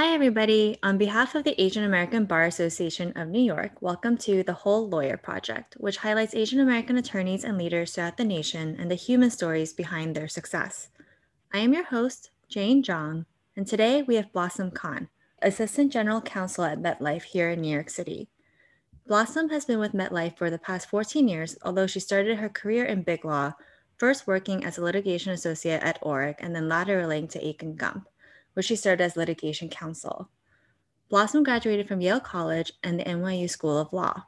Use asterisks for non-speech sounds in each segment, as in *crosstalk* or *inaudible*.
Hi, everybody. On behalf of the Asian American Bar Association of New York, welcome to the Whole Lawyer Project, which highlights Asian American attorneys and leaders throughout the nation and the human stories behind their success. I am your host, Jane Zhang, and today we have Blossom Kan, Assistant General Counsel at MetLife here in New York City. Blossom has been with MetLife for the past 14 years, although she started her career in big law, first working as a litigation associate at Orrick and then lateraling to Akin Gump where she served as litigation counsel. Blossom graduated from Yale College and the NYU School of Law.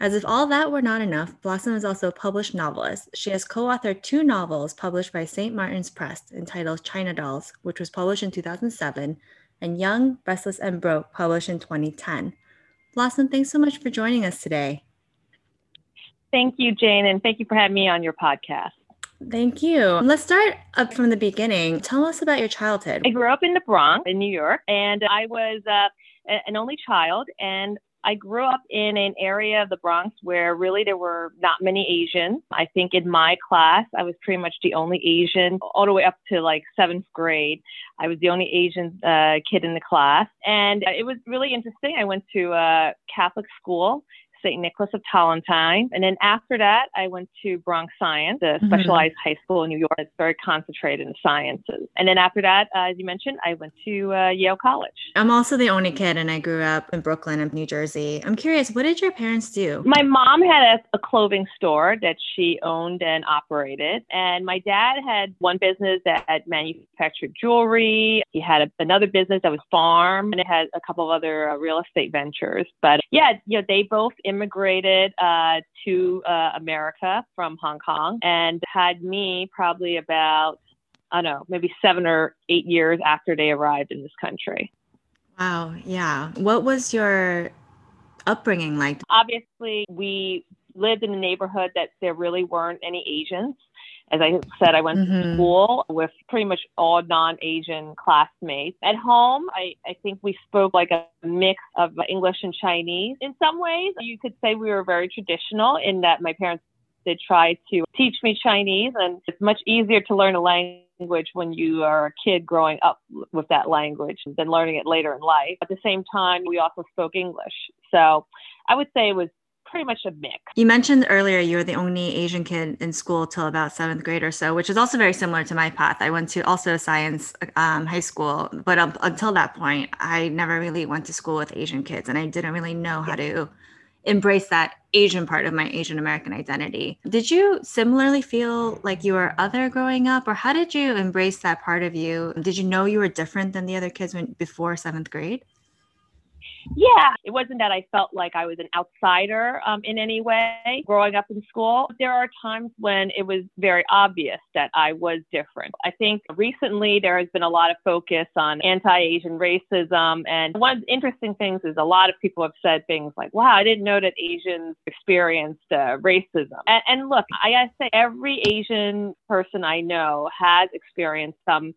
As if all that were not enough, Blossom is also a published novelist. She has co authored two novels published by St. Martin's Press entitled China Dolls, which was published in 2007, and Young, Restless, and Broke, published in 2010. Blossom, thanks so much for joining us today. Thank you, Jane, and thank you for having me on your podcast. Thank you. Let's start up from the beginning. Tell us about your childhood. I grew up in the Bronx in New York, and I was uh, an only child. And I grew up in an area of the Bronx where really there were not many Asians. I think in my class, I was pretty much the only Asian all the way up to like seventh grade. I was the only Asian uh, kid in the class. And it was really interesting. I went to a Catholic school St. Nicholas of Tolentine. And then after that, I went to Bronx Science, a mm-hmm. specialized high school in New York that's very concentrated in sciences. And then after that, uh, as you mentioned, I went to uh, Yale College. I'm also the only kid, and I grew up in Brooklyn and New Jersey. I'm curious, what did your parents do? My mom had a, a clothing store that she owned and operated. And my dad had one business that manufactured jewelry. He had a, another business that was farm, and it had a couple of other uh, real estate ventures. But yeah, you know, they both immigrated uh, to uh, America from Hong Kong and had me probably about, I don't know, maybe seven or eight years after they arrived in this country. Wow. Yeah. What was your upbringing like? Obviously, we lived in a neighborhood that there really weren't any Asians as I said, I went mm-hmm. to school with pretty much all non Asian classmates. At home, I, I think we spoke like a mix of English and Chinese. In some ways, you could say we were very traditional in that my parents did try to teach me Chinese, and it's much easier to learn a language when you are a kid growing up with that language than learning it later in life. At the same time, we also spoke English. So I would say it was pretty much a mix. You mentioned earlier you were the only Asian kid in school till about seventh grade or so, which is also very similar to my path. I went to also science um, high school, but um, until that point, I never really went to school with Asian kids, and I didn't really know how to embrace that Asian part of my Asian American identity. Did you similarly feel like you were other growing up, or how did you embrace that part of you? Did you know you were different than the other kids when, before seventh grade? Yeah, it wasn't that I felt like I was an outsider um, in any way growing up in school. There are times when it was very obvious that I was different. I think recently there has been a lot of focus on anti Asian racism. And one of the interesting things is a lot of people have said things like, wow, I didn't know that Asians experienced uh, racism. And, and look, I gotta say, every Asian person I know has experienced some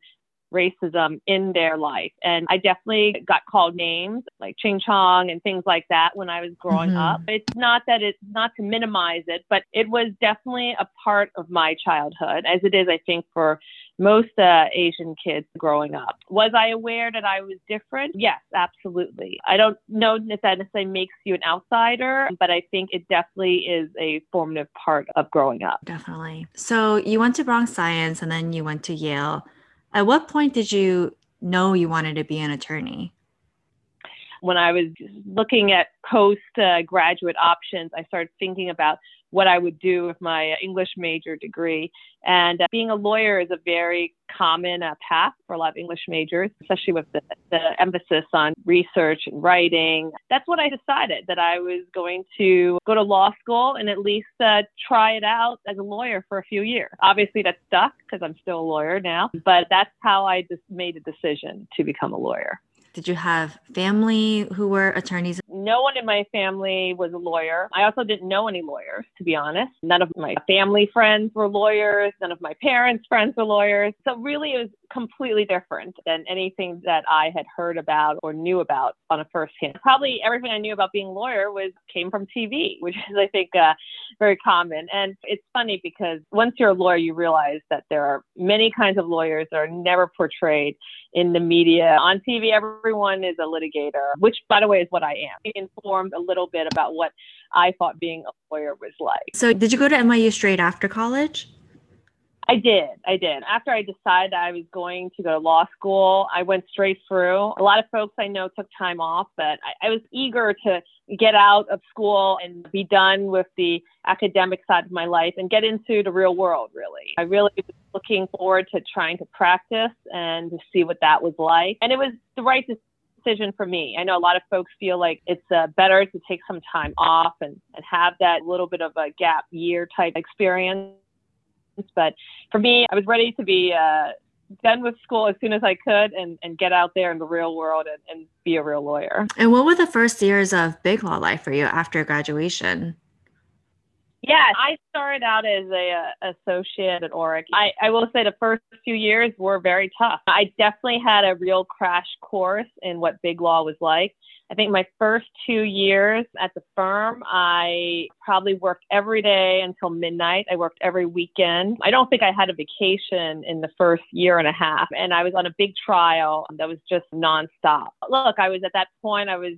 racism in their life. And I definitely got called names like Ching Chong and things like that when I was growing mm-hmm. up. It's not that it's not to minimize it, but it was definitely a part of my childhood, as it is, I think, for most uh, Asian kids growing up. Was I aware that I was different? Yes, absolutely. I don't know if that necessarily makes you an outsider, but I think it definitely is a formative part of growing up. Definitely. So you went to Bronx Science and then you went to Yale. At what point did you know you wanted to be an attorney? When I was looking at post uh, graduate options, I started thinking about what I would do with my English major degree. And uh, being a lawyer is a very common uh, path for a lot of English majors, especially with the, the, emphasis on research and writing. That's what I decided that I was going to go to law school and at least uh, try it out as a lawyer for a few years. Obviously, that stuck because I'm still a lawyer now, but that's how I just made a decision to become a lawyer. Did you have family who were attorneys? No one in my family was a lawyer. I also didn't know any lawyers, to be honest. None of my family friends were lawyers. None of my parents' friends were lawyers. So really, it was completely different than anything that I had heard about or knew about on a first hand. Probably everything I knew about being a lawyer was came from TV, *laughs* which is, I think, uh, very common. And it's funny because once you're a lawyer, you realize that there are many kinds of lawyers that are never portrayed in the media. On TV, everyone is a litigator, which, by the way, is what I am. Informed a little bit about what I thought being a lawyer was like. So, did you go to NYU straight after college? I did. I did. After I decided that I was going to go to law school, I went straight through. A lot of folks I know took time off, but I, I, was eager to get out of school and be done with the academic side of my life and get into the real world, really. I really was looking forward to trying to practice and to see what that was like. And it was the right decision for me. I know a lot of folks feel like it's uh, better to take some time off and, and have that little bit of a gap year type experience but for me, I was ready to be uh, done with school as soon as I could and, and get out there in the real world and, and be a real lawyer. And what were the first years of big law life for you after graduation? Yeah, I started out as a, uh, associate at Orrick. I, I will say the first few years were very tough. I definitely had a real crash course in what big law was like. I think my first two years at the firm, I probably worked every day until midnight. I worked every weekend. I don't think I had a vacation in the first year and a half. And I was on a big trial that was just nonstop. Look, I was at that point, I was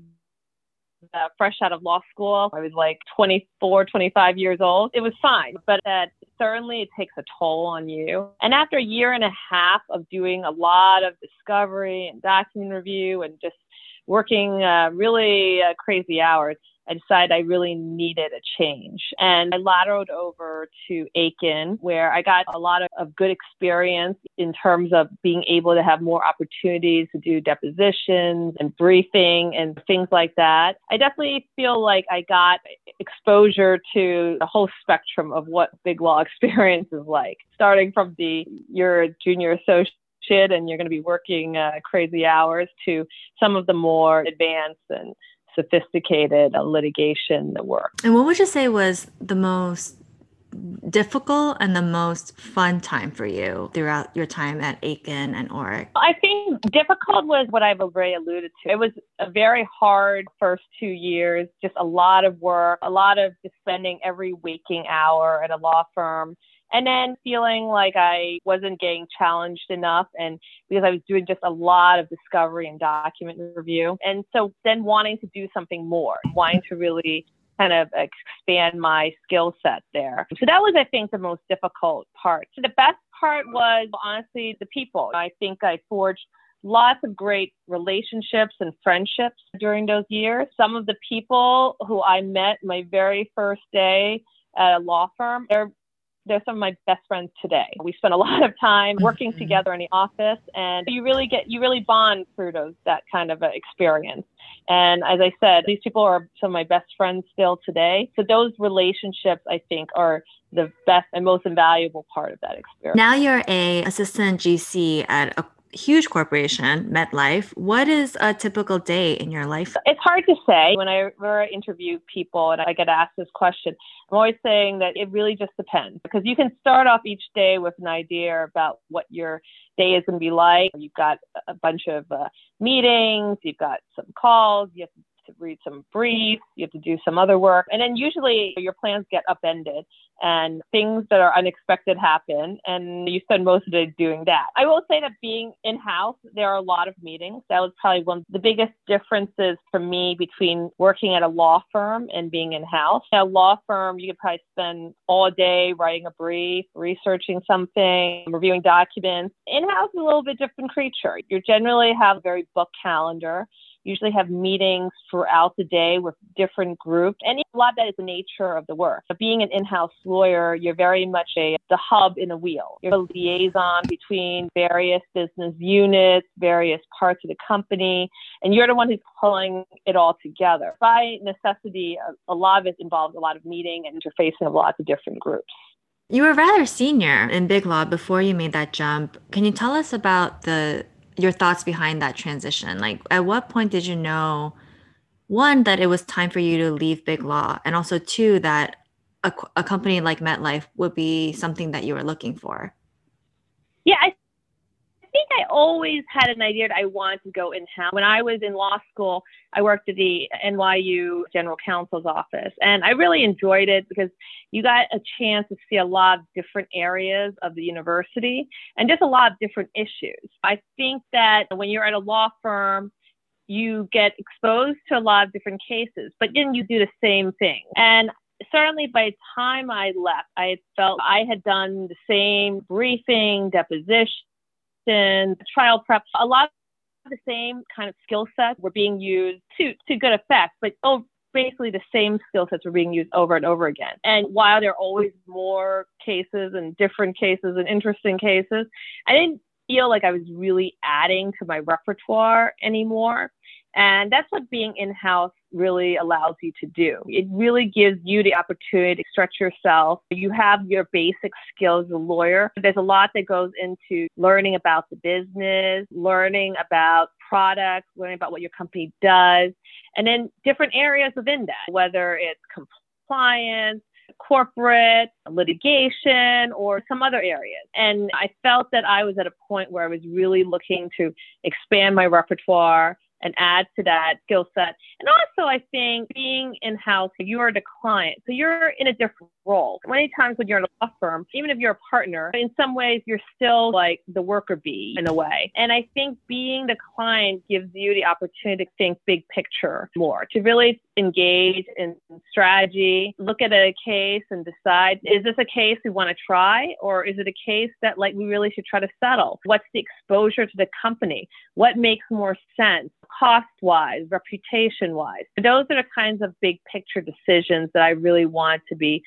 uh, fresh out of law school. I was like 24, 25 years old. It was fine, but that certainly it takes a toll on you. And after a year and a half of doing a lot of discovery and document review and just working uh, really uh, crazy hours, I decided I really needed a change. And I lateraled over to Akin, where I got a lot of, of, good experience in terms of being able to have more opportunities to do depositions and briefing and things like that. I definitely feel like I got exposure to the whole spectrum of what big law *laughs* experience is like, starting from the you're a junior associate and you're going to be working uh, crazy hours to some of the more advanced and sophisticated uh, litigation work. And what would you say was the most difficult and the most fun time for you throughout your time at Akin and Orrick? I think difficult was what I've already alluded to. It was a very hard first two years, just a lot of work, a lot of just spending every waking hour at a law firm and then feeling like I wasn't getting challenged enough and because I was doing just a lot of discovery and document review. And so then wanting to do something more, wanting to really kind of expand my skill set there. So that was, I think, the most difficult part. So the best part was honestly the people. I think I forged lots of great relationships and friendships during those years. Some of the people who I met my very first day at a law firm, they're they're some of my best friends today. We spend a *laughs* lot of time working mm-hmm. together in the office, and you really get you really bond through those that kind of experience. And as I said, these people are some of my best friends still today. So those relationships, I think, are the best and most invaluable part of that experience. Now you're a assistant GC at a huge corporation, MetLife. What is a typical day in your life? It's hard to say. When I, interview people and I get asked this question, I'm always saying that it really just depends because you can start off each day with an idea about what your day is going to be like. You've got a bunch of uh, meetings, you've got some calls, you have to to read some briefs, you have to do some other work. And then usually your plans get upended and things that are unexpected happen and you spend most of the day doing that. I will say that being in house, there are a lot of meetings. That was probably one of the biggest differences for me between working at a law firm and being in house. At a law firm, you could probably spend all day writing a brief, researching something, reviewing documents. In house is a little bit different creature. You generally have a very book calendar usually have meetings throughout the day with different groups. And a lot of that is the nature of the work. But being an in-house lawyer, you're very much a the hub in the wheel. You're a liaison between various business units, various parts of the company, and you're the one who's pulling it all together. By necessity, a, a lot of it involves a lot of meeting and interfacing of lots of different groups. You were rather senior in Big Law before you made that jump. Can you tell us about the your thoughts behind that transition. Like, at what point did you know, one, that it was time for you to leave Big Law, and also two, that a, a company like MetLife would be something that you were looking for? Yeah, I think I always had an idea that I wanted to go in house. When I was in law school, I worked at the NYU General Counsel's office, and I really enjoyed it because you got a chance to see a lot of different areas of the university and just a lot of different issues. I think that when you're at a law firm, you get exposed to a lot of different cases, but then you do the same thing. And certainly by the time I left, I felt I had done the same briefing, deposition, trial prep, a lot of the same kind of skill sets were being used to, to good effect, but oh, basically the same skill sets were being used over and over again. And while there are always more cases and different cases and interesting cases, I didn't feel like I was really adding to my repertoire anymore. And that's what being in house really allows you to do. It really gives you the opportunity to stretch yourself. You have your basic skills as a lawyer. There's a lot that goes into learning about the business, learning about products, learning about what your company does, and then different areas within that, whether it's compliance, corporate, litigation, or some other areas. And I felt that I was at a point where I was really looking to expand my repertoire and add to that skill set. And also, I think being in house, you are the client, so you're in a different role. Many times when you're in a law firm, even if you're a partner, in some ways you're still like the worker bee in a way. And I think being the client gives you the opportunity to think big picture more, to really engage in strategy, look at a case and decide is this a case we want to try or is it a case that like we really should try to settle? What's the exposure to the company? What makes more sense cost wise, reputation wise? Those are the kinds of big picture decisions that I really want to be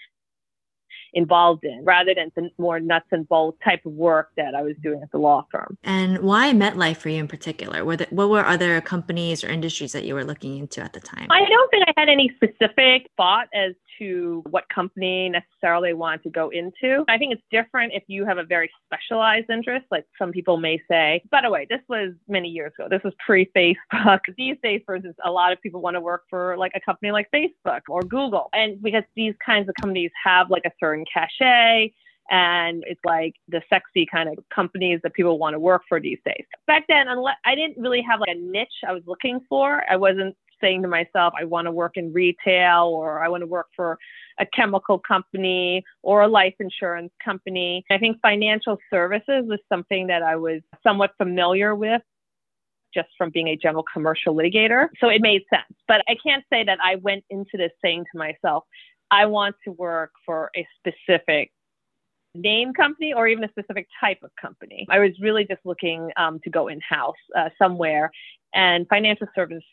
involved in rather than the more nuts and bolts type of work that I was doing at the law firm. And why MetLife for you in particular? Were there, what were other companies or industries that you were looking into at the time? I don't think I had any specific thought as to what company necessarily want to go into. I think it's different if you have a very specialized interest, like some people may say. By the way, this was many years ago. This was pre Facebook. *laughs* These days, for instance, a lot of people want to work for like a company like Facebook or Google. And because these kinds of companies have like a certain cachet, and it's like the sexy kind of companies that people want to work for these days. Back then, unless I didn't really have like a niche I was looking for. I wasn't saying to myself, I want to work in retail or I want to work for a chemical company or a life insurance company. I think financial services was something that I was somewhat familiar with just from being a general commercial litigator. So it made sense. But I can't say that I went into this saying to myself, I want to work for a specific name company or even a specific type of company. I was really just looking um, to go in house uh, somewhere, and financial services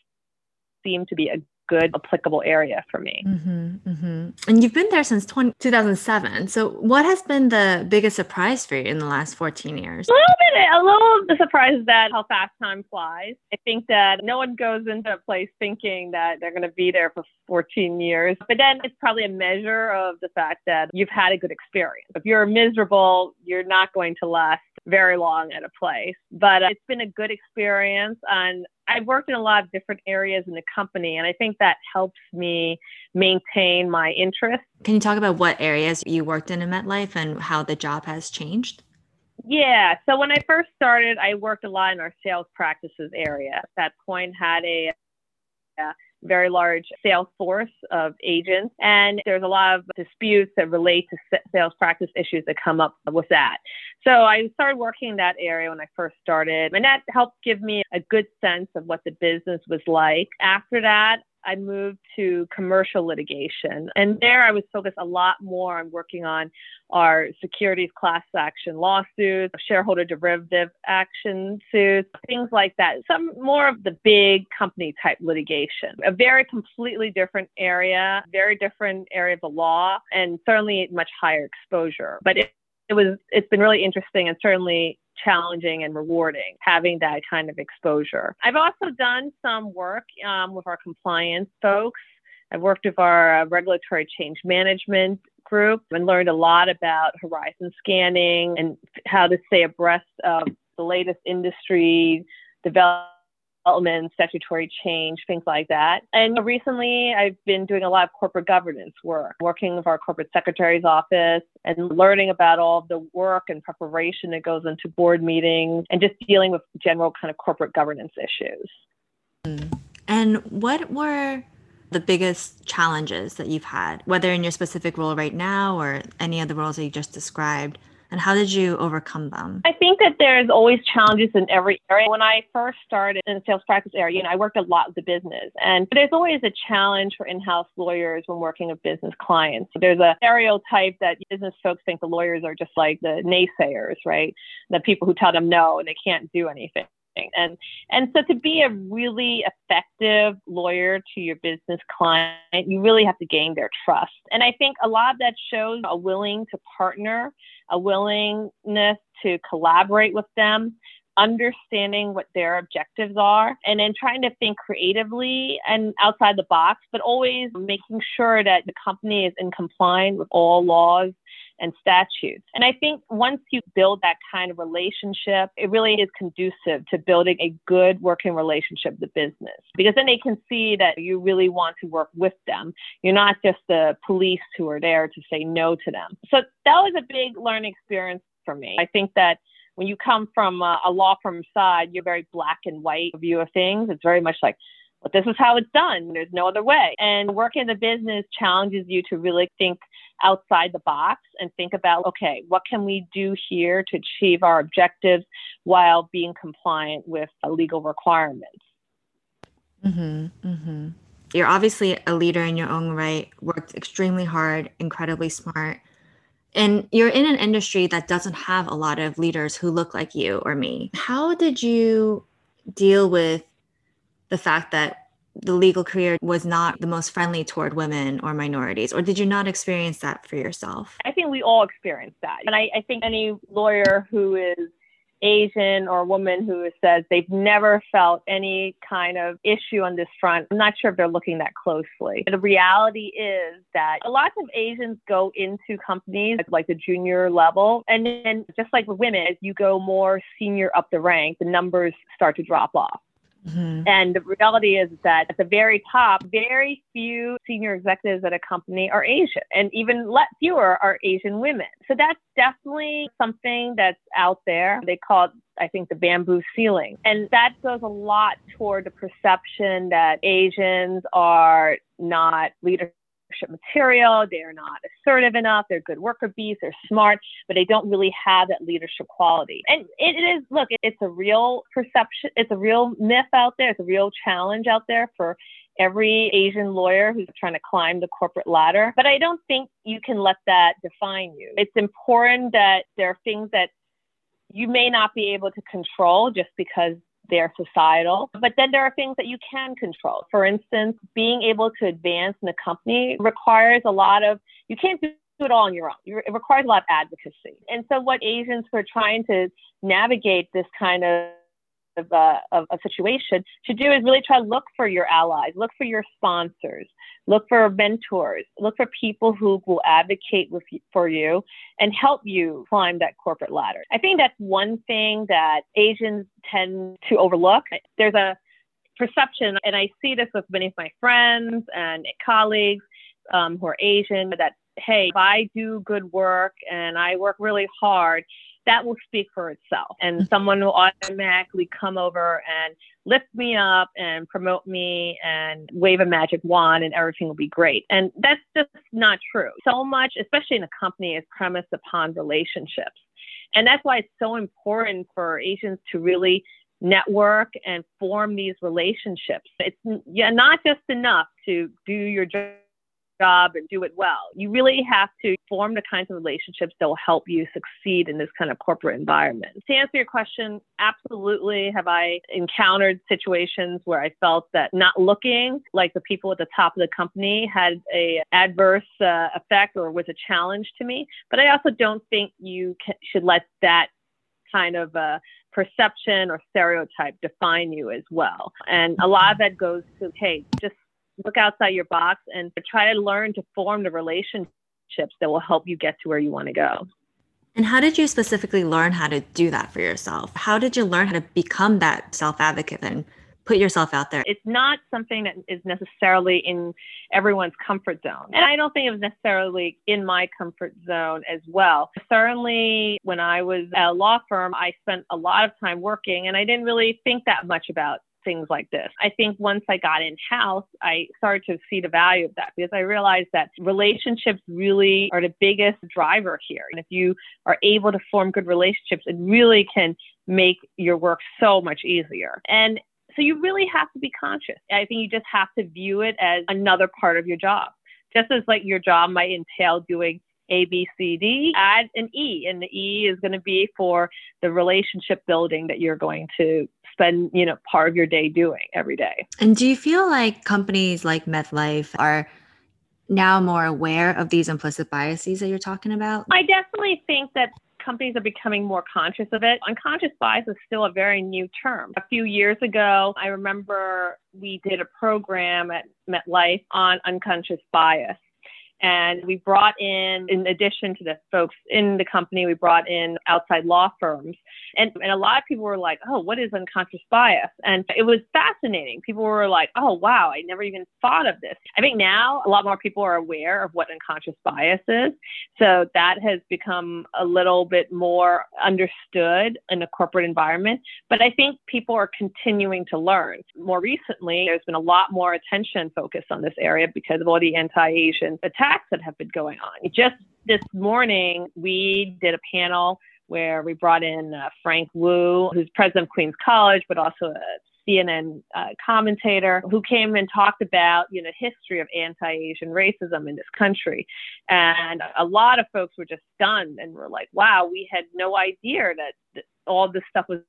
seemed to be a good applicable area for me. Mm-hmm, mm-hmm. And you've been there since 20, 2007. So what has been the biggest surprise for you in the last 14 years? A little bit, a little of the surprise is that how fast time flies. I think that no one goes into a place thinking that they're going to be there for 14 years. But then it's probably a measure of the fact that you've had a good experience. If you're miserable, you're not going to last very long at a place. But uh, it's been a good experience. And I've worked in a lot of different areas in the company, and I think that helps me maintain my interest. Can you talk about what areas you worked in in MetLife and how the job has changed? Yeah. So when I first started, I worked a lot in our sales practices area. At that point, had a, a very large sales force of agents, and there's a lot of disputes that relate to sales practice issues that come up with that. So I started working in that area when I first started, and that helped give me a good sense of what the business was like. After that, I moved to commercial litigation. And there I was focused a lot more on working on our securities class action lawsuits, shareholder derivative action suits, things like that. Some more of the big company type litigation. A very completely different area, very different area of the law, and certainly much higher exposure. But it, it was it's been really interesting and certainly challenging and rewarding having that kind of exposure. I've also done some work um, with our compliance folks. I've worked with our uh, regulatory change management group and learned a lot about horizon scanning and how to stay abreast of the latest industry developments development, statutory change, things like that. And recently, I've been doing a lot of corporate governance work, working with our corporate secretary's office and learning about all the work and preparation that goes into board meetings and just dealing with general kind of corporate governance issues. And what were the biggest challenges that you've had, whether in your specific role right now or any of the roles that you just described? And how did you overcome them? I think that there's always challenges in every area. When I first started in the sales practice area, you know, I worked a lot with the business, and there's always a challenge for in-house lawyers when working with business clients. There's a stereotype that business folks think the lawyers are just like the naysayers, right? The people who tell them no and they can't do anything. And and so to be a really effective lawyer to your business client, you really have to gain their trust. And I think a lot of that shows a willing to partner, a willingness to collaborate with them, understanding what their objectives are, and then trying to think creatively and outside the box, but always making sure that the company is in compliance with all laws and statutes. And I think once you build that kind of relationship, it really is conducive to building a good working relationship with the business because then they can see that you really want to work with them. You're not just the police who are there to say no to them. So that was a big learning experience for me. I think that when you come from a, a law firm side, you're very black and white view of things. It's very much like, but this is how it's done. There's no other way. And working in the business challenges you to really think outside the box and think about okay, what can we do here to achieve our objectives while being compliant with legal requirements? Mm-hmm, mm-hmm. You're obviously a leader in your own right, worked extremely hard, incredibly smart. And you're in an industry that doesn't have a lot of leaders who look like you or me. How did you deal with the fact that the legal career was not the most friendly toward women or minorities, or did you not experience that for yourself? I think we all experience that. And I, I think any lawyer who is Asian or woman who says they've never felt any kind of issue on this front, I'm not sure if they're looking that closely. The reality is that a lot of Asians go into companies like the junior level. And then, just like with women, as you go more senior up the rank, the numbers start to drop off. Mm-hmm. And the reality is that at the very top, very few senior executives at a company are Asian, and even fewer are Asian women. So that's definitely something that's out there. They call it I think the bamboo ceiling. And that goes a lot toward the perception that Asians are not leaders material. They're not assertive enough. They're good worker bees. They're smart, but they don't really have that leadership quality. And it is, look, it's a real perception. It's a real myth out there. It's a real challenge out there for every Asian lawyer who's trying to climb the corporate ladder. But I don't think you can let that define you. It's important that there are things that you may not be able to control just because they're societal. But then there are things that you can control. For instance, being able to advance in a company requires a lot of, you can't do it all on your own. It requires a lot of advocacy. And so, what Asians were trying to navigate this kind of of, uh, of a situation to do is really try to look for your allies, look for your sponsors, look for mentors, look for people who will advocate with for you and help you climb that corporate ladder. I think that's one thing that Asians tend to overlook. There's a perception, and I see this with many of my friends and colleagues um, who are Asian, that hey, if I do good work and I work really hard, that will speak for itself. And mm-hmm. someone will automatically come over and lift me up and promote me and wave a magic wand and everything will be great. And that's just not true. So much, especially in a company, is premised upon relationships. And that's why it's so important for Asians to really network and form these relationships. It's yeah, not just enough to do your job job and do it well. You really have to form the kinds of relationships that will help you succeed in this kind of corporate environment. To answer your question, absolutely have I encountered situations where I felt that not looking like the people at the top of the company had a adverse uh, effect or was a challenge to me. But I also don't think you should let that kind of uh, perception or stereotype define you as well. And a lot of that goes to, hey, just look outside your box and try to learn to form the relationships that will help you get to where you want to go. And how did you specifically learn how to do that for yourself? How did you learn how to become that self advocate and put yourself out there. It's not something that is necessarily in everyone's comfort zone. And I don't think it was necessarily in my comfort zone as well. Certainly, when I was at a law firm, I spent a lot of time working and I didn't really think that much about things like this. I think once I got in house, I started to see the value of that because I realized that relationships really are the biggest driver here. And if you are able to form good relationships, it really can make your work so much easier. And so you really have to be conscious. I think you just have to view it as another part of your job. Just as like your job might entail doing a, B, C, D, add an E. And the E is going to be for the relationship building that you're going to spend, you know, part of your day doing every day. And do you feel like companies like MetLife are now more aware of these implicit biases that you're talking about? I definitely think that companies are becoming more conscious of it. Unconscious bias is still a very new term. A few years ago, I remember we did a program at MetLife on unconscious bias. And we brought in, in addition to the folks in the company, we brought in outside law firms. And, and a lot of people were like, oh, what is unconscious bias? And it was fascinating. People were like, oh, wow, I never even thought of this. I think now a lot more people are aware of what unconscious bias is. So that has become a little bit more understood in the corporate environment. But I think people are continuing to learn. More recently, there's been a lot more attention focused on this area because of all the anti Asian attacks that have been going on. Just this morning, we did a panel where we brought in uh, Frank Wu, who's president of Queens College, but also a CNN uh, commentator who came and talked about, you know, history of anti-Asian racism in this country. And a lot of folks were just stunned and were like, wow, we had no idea that, that all this stuff was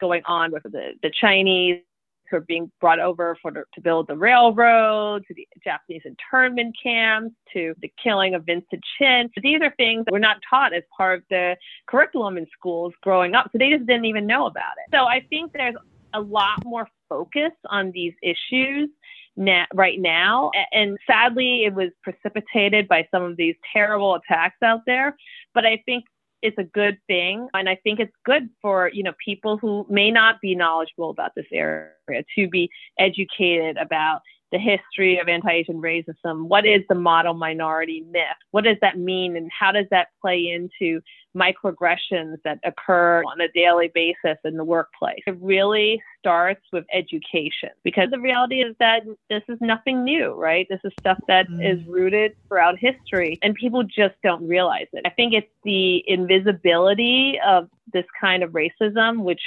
going on with the, the Chinese who are being brought over for the, to build the railroad, to the Japanese internment camps, to the killing of Vincent Chin. These are things that were not taught as part of the curriculum in schools growing up, so they just didn't even know about it. So I think there's a lot more focus on these issues now, right now. And sadly, it was precipitated by some of these terrible attacks out there. But I think it's a good thing. And I think it's good for, you know, people who may not be knowledgeable about this area to be educated about the history of anti-Asian racism. What is the model minority myth? What does that mean, and how does that play into microaggressions that occur on a daily basis in the workplace? It really starts with education because the reality is that this is nothing new, right? This is stuff that mm. is rooted throughout history, and people just don't realize it. I think it's the invisibility of this kind of racism which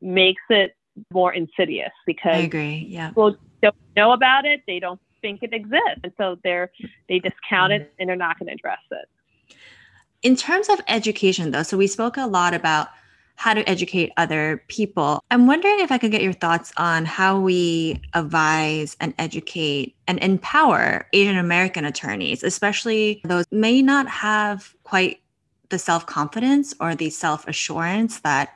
makes it more insidious because I agree. Yeah. People don't know about it. They don't think it exists. And so they're they discount it mm-hmm. and they're not going to address it. In terms of education though, so we spoke a lot about how to educate other people. I'm wondering if I could get your thoughts on how we advise and educate and empower Asian American attorneys, especially those may not have quite the self confidence or the self assurance that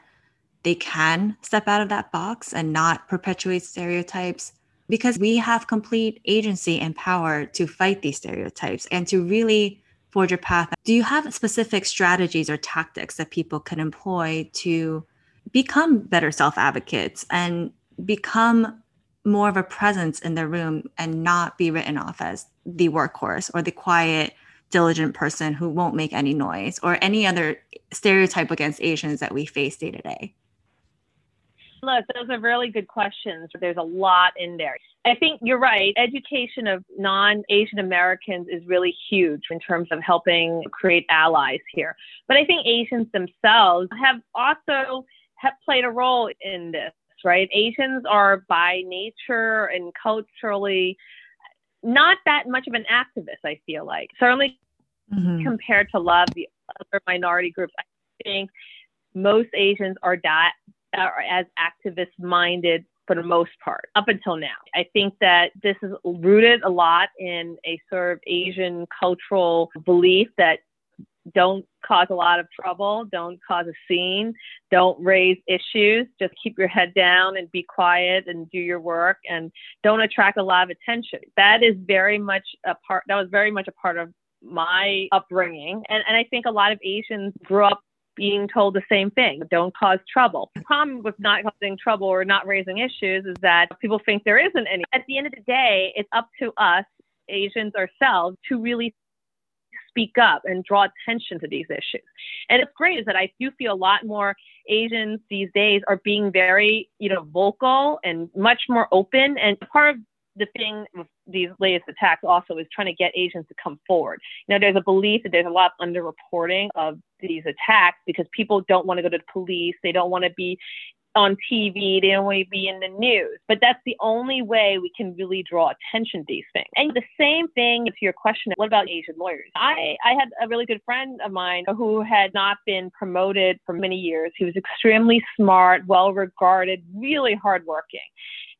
they can step out of that box and not perpetuate stereotypes because we have complete agency and power to fight these stereotypes and to really forge a path. Do you have specific strategies or tactics that people can employ to become better self advocates and become more of a presence in the room and not be written off as the workhorse or the quiet, diligent person who won't make any noise or any other stereotype against Asians that we face day to day? Look, those are really good questions. There's a lot in there. I think you're right. Education of non Asian Americans is really huge in terms of helping create allies here. But I think Asians themselves have also have played a role in this, right? Asians are by nature and culturally not that much of an activist, I feel like. Certainly mm-hmm. compared to a lot of the other minority groups, I think most Asians are that are as activist minded for the most part up until now. I think that this is rooted a lot in a sort of Asian cultural belief that don't cause a lot of trouble, don't cause a scene, don't raise issues, just keep your head down and be quiet and do your work and don't attract a lot of attention. That is very much a part that was very much a part of my upbringing. And and I think a lot of Asians grew up being told the same thing don't cause trouble. The problem with not causing trouble or not raising issues is that people think there isn't any. At the end of the day, it's up to us, Asians ourselves, to really speak up and draw attention to these issues. And it's great is that I do feel a lot more Asians these days are being very, you know, vocal and much more open. And part of the thing with these latest attacks also is trying to get Asians to come forward. You know, there's a belief that there's a lot of underreporting of these attacks because people don't want to go to the police. They don't want to be on TV, they don't want to be in the news. But that's the only way we can really draw attention to these things. And the same thing to your question, what about Asian lawyers? I, I had a really good friend of mine who had not been promoted for many years. He was extremely smart, well regarded, really hardworking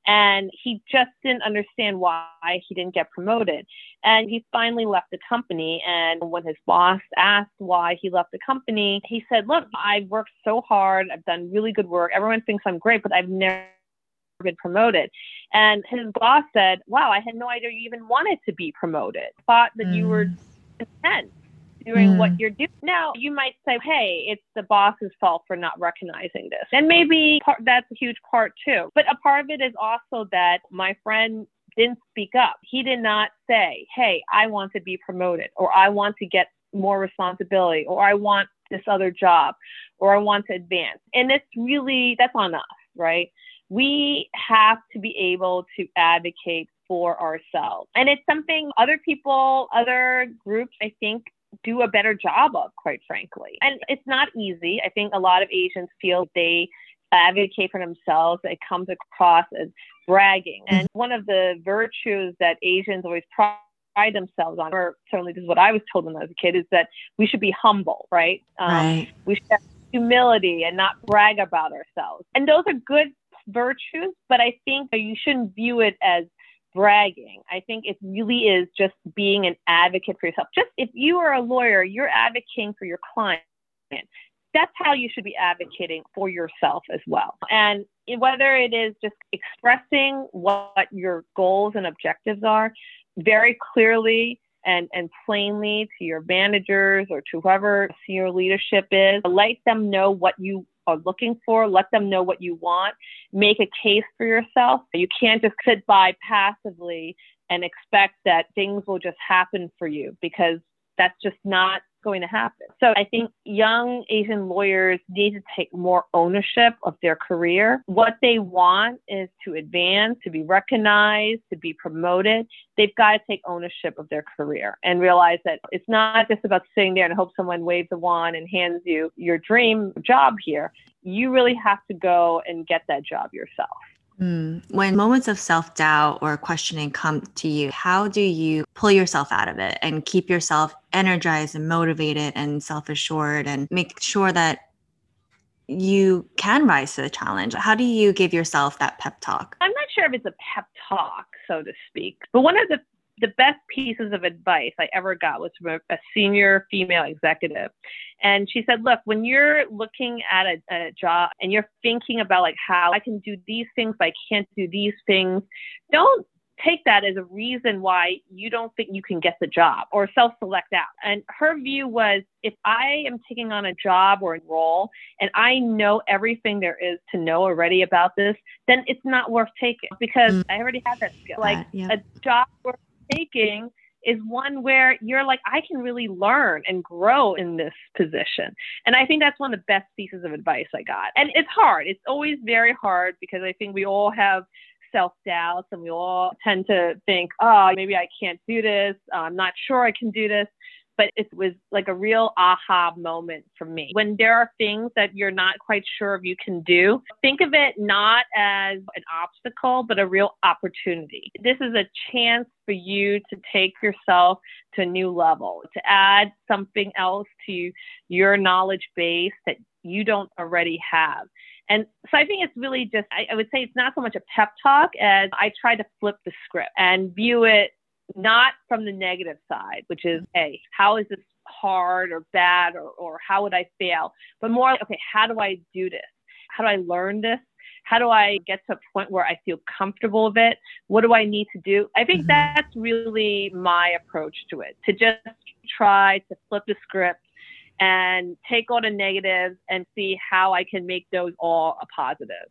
and he just didn't understand why he didn't get promoted. And he finally left the company. And when his boss asked why he left the company, he said, Look, I've worked so hard. I've done really good work. Everyone thinks I'm great, but I've never been promoted. And his boss said, Wow, I had no idea you even wanted to be promoted. Thought that mm. you were mm. content doing mm. what you're doing. Now, you might say, hey, it's the boss's fault for not recognizing this. And maybe part, that's a huge part too. But a part of it is also that my friend didn't speak up. He did not say, hey, I want to be promoted or I want to get more responsibility or I want this other job or I want to advance. And it's really, that's on us, right? We have to be able to advocate for ourselves. And it's something other people, other groups, I think, do a better job of, quite frankly. And it's not easy. I think a lot of Asians feel they advocate for themselves. It comes across as bragging. And mm-hmm. one of the virtues that Asians always pride themselves on, or certainly this is what I was told when I was a kid, is that we should be humble, right? Um, right. We should have humility and not brag about ourselves. And those are good virtues, but I think you shouldn't view it as bragging. I think it really is just being an advocate for yourself. Just if you are a lawyer, you're advocating for your client. That's how you should be advocating for yourself as well. And whether it is just expressing what your goals and objectives are very clearly and, and plainly to your managers or to whoever senior leadership is, let them know what you are looking for. Let them know what you want. Make a case for yourself. You can't just sit by passively and expect that things will just happen for you because that's just not going to happen. So I think young Asian lawyers need to take more ownership of their career. What they want is to advance, to be recognized, to be promoted. They've got to take ownership of their career and realize that it's not just about sitting there and hope someone waves a wand and hands you your dream job here. You really have to go and get that job yourself. Mm. When moments of self doubt or questioning come to you, how do you pull yourself out of it and keep yourself energized and motivated and self assured and make sure that you can rise to the challenge? How do you give yourself that pep talk? I'm not sure if it's a pep talk, so to speak, but one of the the best pieces of advice I ever got was from a, a, senior female executive. And she said, look, when you're looking at a, a, job and you're thinking about like how I can do these things, but I can't do these things, don't take that as a reason why you don't think you can get the job or self select out. And her view was if I am taking on a job or a role and I know everything there is to know already about this, then it's not worth taking because mm. I already have that skill. Like yeah. a job worth taking is one where you're like, I can really learn and grow in this position. And I think that's one of the best pieces of advice I got. And it's hard. It's always very hard because I think we all have self doubts and we all tend to think, oh, maybe I can't do this. I'm not sure I can do this but it was like a real aha moment for me. When there are things that you're not quite sure if you can do, think of it not as an obstacle, but a real opportunity. This is a chance for you to take yourself to a new level, to add something else to your knowledge base that you don't already have. And so I think it's really just, I, I, would say it's not so much a pep talk as I try to flip the script and view it not from the negative side, which is, hey, how is this hard or bad or, or how would I fail? But more, okay, how do I do this? How do I learn this? How do I get to a point where I feel comfortable with it? What do I need to do? I think mm-hmm. that's really my approach to it, to just try to flip the script and take all the negatives and see how I can make those all a positive.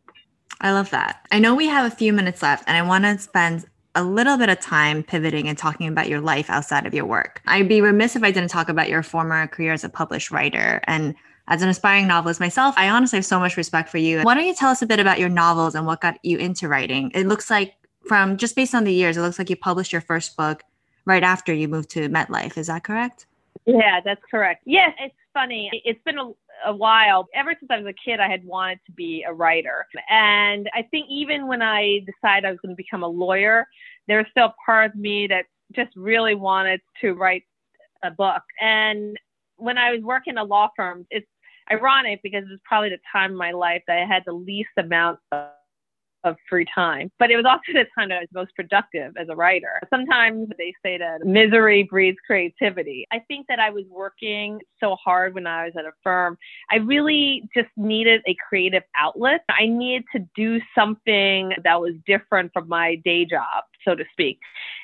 I love that. I know we have a few minutes left, and I want to spend a little bit of time pivoting and talking about your life outside of your work. I'd be remiss if I didn't talk about your former career as a published writer. And as an aspiring novelist myself, I honestly have so much respect for you. Why don't you tell us a bit about your novels and what got you into writing? It looks like, from just based on the years, it looks like you published your first book right after you moved to MetLife. Is that correct? Yeah, that's correct. Yes, it's funny. It's been a, a while. Ever since I was a kid, I had wanted to be a writer. And I think even when I decided I was going to become a lawyer, there was still part of me that just really wanted to write a book. And when I was working in a law firm, it's ironic because it was probably the time in my life that I had the least amount of of free time. But it was also the time that I was most productive as a writer. Sometimes they say that misery breeds creativity. I think that I was working so hard when I was at a firm. I really just needed a creative outlet. I needed to do something that was different from my day job, so to speak.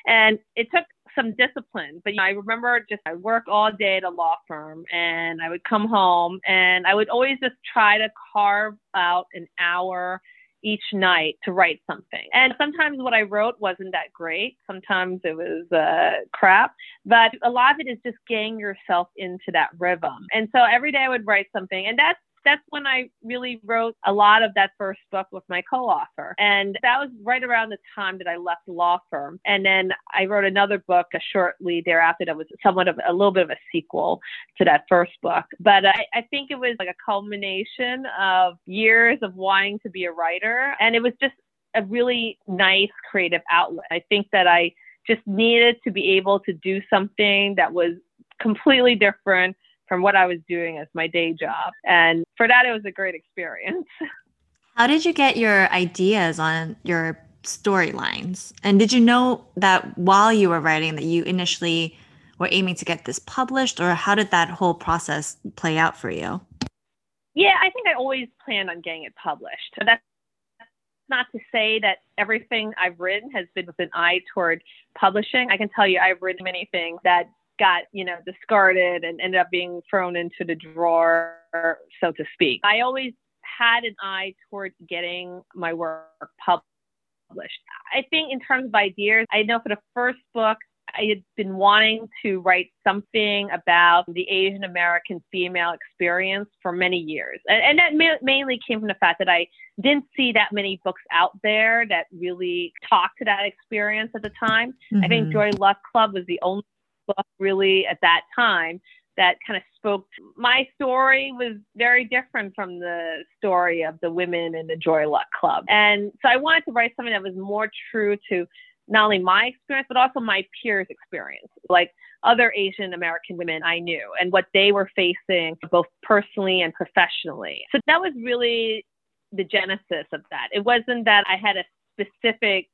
And it took some discipline. But you know, I remember just I work all day at a law firm and I would come home and I would always just try to carve out an hour each night to write something. And sometimes what I wrote wasn't that great. Sometimes it was uh, crap. But a lot of it is just getting yourself into that rhythm. And so every day I would write something. And that's that's when I really wrote a lot of that first book with my co-author. And that was right around the time that I left law firm. And then I wrote another book shortly thereafter that was somewhat of a little bit of a sequel to that first book. But I, I think it was like a culmination of years of wanting to be a writer. And it was just a really nice creative outlet. I think that I just needed to be able to do something that was completely different from what I was doing as my day job. And for that, it was a great experience. *laughs* How did you get your ideas on your storylines? And did you know that while you were writing that you initially were aiming to get this published or how did that whole process play out for you? Yeah, I think I always planned on getting it published. That's not to say that everything I've written has been with an eye toward publishing. I can tell you I've written many things that got you know discarded and ended up being thrown into the drawer so to speak i always had an eye towards getting my work published i think in terms of ideas i know for the first book I had been wanting to write something about the Asian American female experience for many years. And, and that ma- mainly came from the fact that I didn't see that many books out there that really talked to that experience at the time. Mm-hmm. I think mm-hmm. Joy Luck Club was the only book really at that time that kind of spoke. My story was very different from the story of the women in the Joy Luck Club. And so I wanted to write something that was more true to not only my experience, but also my peers' experience, like other Asian American women I knew and what they were facing both personally and professionally. So that was really the genesis of that. It wasn't that I had a specific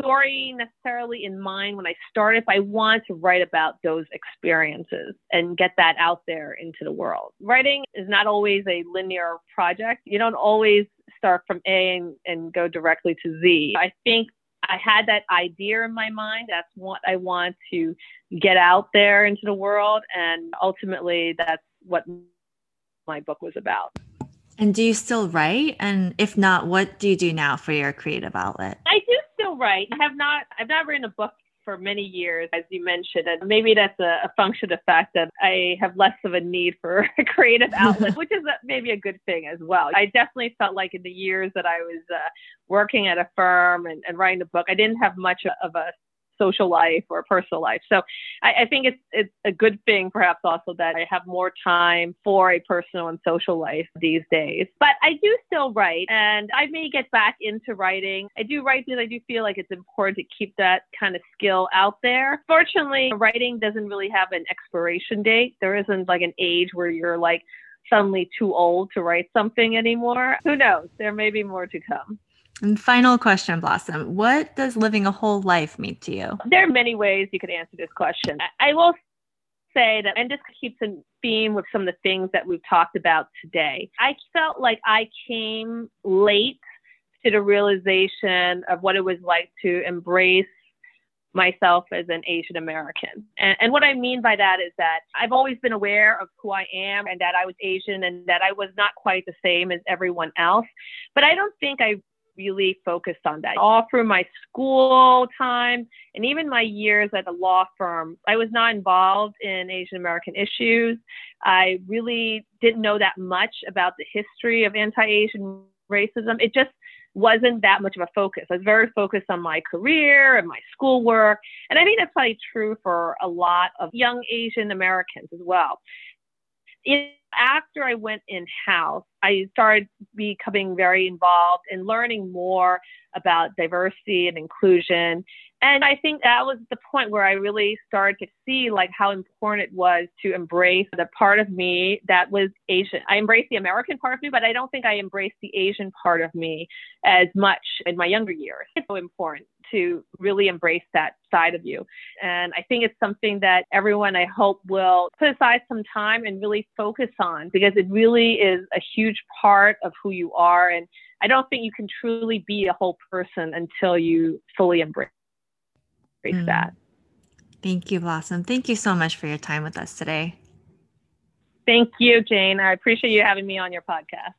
story necessarily in mind when I started, but I want to write about those experiences and get that out there into the world. Writing is not always a linear project. You don't always start from A and, and go directly to Z. I think I had that idea in my mind. That's what I want to get out there into the world. And ultimately, that's what my book was about. And do you still write? And if not, what do you do now for your creative outlet? I do write. I have not. I've not written a book for many years, as you mentioned, and maybe that's a, a function of the fact that I have less of a need for *laughs* a creative outlet, *laughs* which is a, maybe a good thing as well. I definitely felt like in the years that I was uh, working at a firm and, and writing a book, I didn't have much of a social life or personal life. So I, I, think it's it's a good thing, perhaps also that I have more time for a personal and social life these days. But I do still write, and I may get back into writing. I do write because I do feel like it's important to keep that kind of skill out there. Fortunately, writing doesn't really have an expiration date. There isn't like an age where you're like suddenly too old to write something anymore. Who knows? There may be more to come. And final question, Blossom. What does living a whole life mean to you? There are many ways you could answer this question. I will say that, and this keeps in theme with some of the things that we've talked about today. I felt like I came late to the realization of what it was like to embrace myself as an Asian American. And, and, what I mean by that is that I've always been aware of who I am and that I was Asian and that I was not quite the same as everyone else. But I don't think I really focused on that. All through my school time and even my years at the law firm, I was not involved in Asian American issues. I really didn't know that much about the history of anti Asian racism. It just wasn't that much of a focus. I was very focused on my career and my schoolwork. And I think that's probably true for a lot of young Asian Americans as well. In, after I went in house, I started becoming very involved in learning more about diversity and inclusion. And I think that was the point where I really started to see like how important it was to embrace the part of me that was Asian. I embraced the American part of me, but I don't think I embraced the Asian part of me as much in my younger years. It's so important to really embrace that side of you. And I think it's something that everyone I hope will put aside some time and really focus on because it really is a huge part of who you are. And I don't think you can truly be a whole person until you fully embrace mm. that. Thank you, Blossom. Thank you so much for your time with us today. Thank you, Jane. I appreciate you having me on your podcast.